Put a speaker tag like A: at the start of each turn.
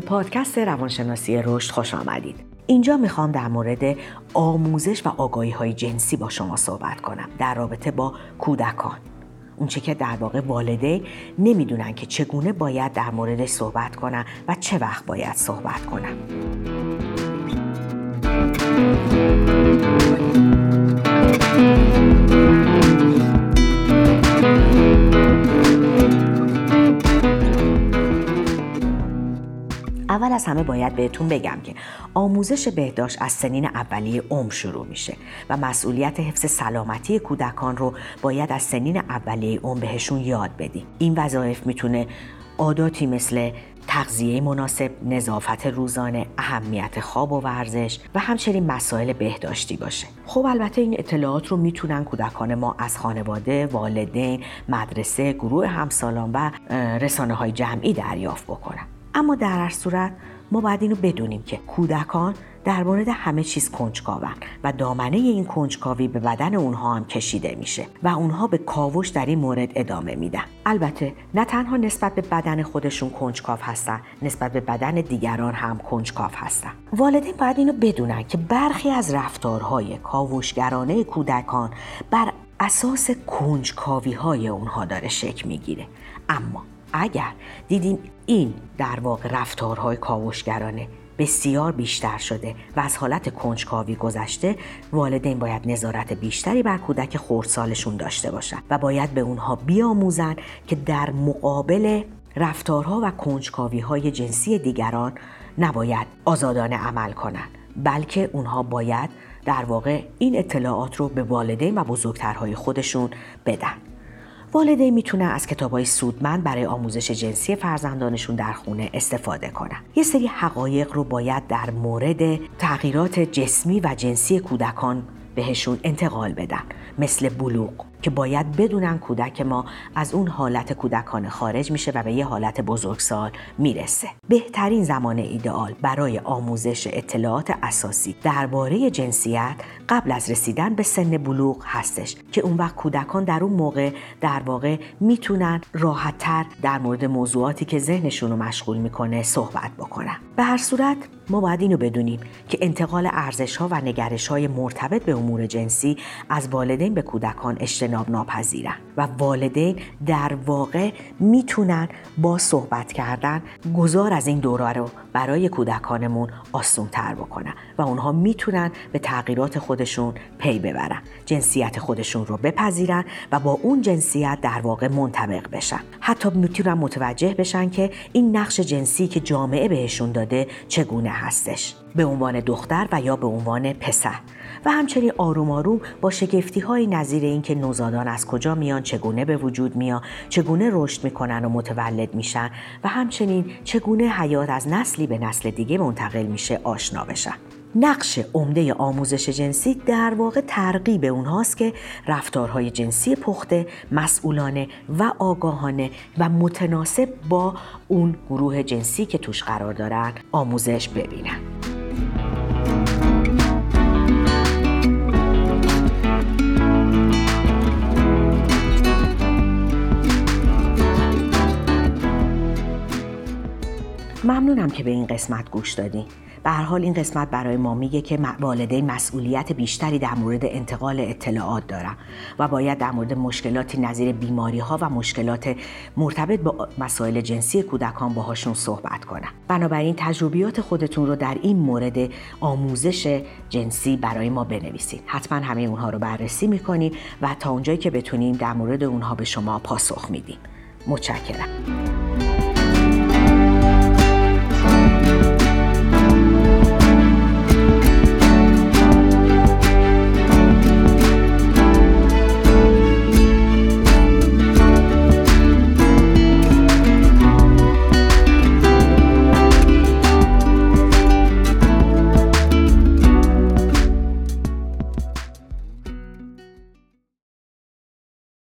A: پادکست روانشناسی رشد خوش آمدید. اینجا می‌خوام در مورد آموزش و آگاهی های جنسی با شما صحبت کنم در رابطه با کودکان. اونچه که در واقع والدین نمی‌دونن که چگونه باید در موردش صحبت کنن و چه وقت باید صحبت کنن. اول از همه باید بهتون بگم که آموزش بهداشت از سنین اولیه عمر شروع میشه و مسئولیت حفظ سلامتی کودکان رو باید از سنین اولیه عمر بهشون یاد بدیم این وظایف می‌تونه عاداتی مثل تغذیه مناسب، نظافت روزانه، اهمیت خواب و ورزش و همچنین مسائل بهداشتی باشه. خب البته این اطلاعات رو می‌تونن کودکان ما از خانواده، والدین، مدرسه، گروه همسالان و رسانه های جمعی دریافت بکنن. اما در هر صورت ما باید اینو بدونیم که کودکان در مورد همه چیز کنجکاون و دامنه این کنجکاوی به بدن اونها هم کشیده میشه و اونها به کاوش در این مورد ادامه میدن. البته نه تنها نسبت به بدن خودشون کنجکاو هستن نسبت به بدن دیگران هم کنجکاو هستن. والدین باید اینو بدونن که برخی از رفتارهای کاوشگرانه کودکان بر اساس کنجکاوی های اونها داره شکل می‌گیره. اما اگر دیدیم این در واقع رفتارهای کاوشگرانه بسیار بیشتر شده و از حالت کنجکاوی گذشته والدین باید نظارت بیشتری بر کودک خردسالشون داشته باشن و باید به اونها بیاموزن که در مقابل رفتارها و کنجکاوی های جنسی دیگران نباید آزادانه عمل کنند بلکه اونها باید در واقع این اطلاعات رو به والدین و بزرگترهای خودشون بدن. والدین می‌تونن از های سودمند برای آموزش جنسی فرزندانشون در خونه استفاده کنن. یه سری حقایق رو باید در مورد تغییرات جسمی و جنسی کودکان بهشون انتقال بدن مثل بلوغ که باید بدونن کودک ما از اون حالت کودکانه خارج میشه و به یه حالت بزرگسال می‌رسه. بهترین زمان ایدئال برای آموزش اطلاعات اساسی درباره جنسیت قبل از رسیدن به سن بلوغ هستش که اون وقت کودکان در اون موقع در واقع می‌تونن راحتتر در مورد موضوعاتی که ذهنشون رو مشغول می‌کنه صحبت بکنن. به هر صورت ما باید اینو بدونیم که انتقال ارزش ها و نگرش های مرتبط به امور جنسی از والدین به کودکان اجتناب ناپذیرن و والدین در واقع می‌تونن با صحبت کردن گذار از این دوره رو برای کودکانمون آسون تر بکنن و اونها می‌تونن به تغییرات خودشون پی ببرن جنسیت خودشون رو بپذیرن و با اون جنسیت در واقع منطبق بشن. حتی می‌تونن متوجه بشن که این نقش جنسی که جامعه بهشون داده چگونه هستش. به عنوان دختر و یا به عنوان پسر. و همچنین آروم آروم با شگفتی های نظیر اینکه نوزادان از کجا میان چگونه به وجود میان چگونه رشد می‌کنن و متولد میشن و همچنین چگونه حیات از نسلی به نسل دیگه منتقل میشه آشنا بشن نقش عمده آموزش جنسی در واقع ترغیب اونهاست که رفتارهای جنسی پخته، مسئولانه و آگاهانه و متناسب با اون گروه جنسی که توش قرار دارن آموزش ببینن. ممنونم که به این قسمت گوش دادین. به هر حال این قسمت برای ما میگه که والدین مسئولیت بیشتری در مورد انتقال اطلاعات دارن و باید در مورد مشکلاتی نظیر بیماری ها و مشکلات مرتبط با مسائل جنسی کودکان باهاشون صحبت کنن بنابراین تجربیات خودتون رو در این مورد آموزش جنسی برای ما بنویسید حتما همه اونها رو بررسی می‌کنیم و تا اونجایی که بتونیم در مورد اونها به شما پاسخ میدیم. متشکرم.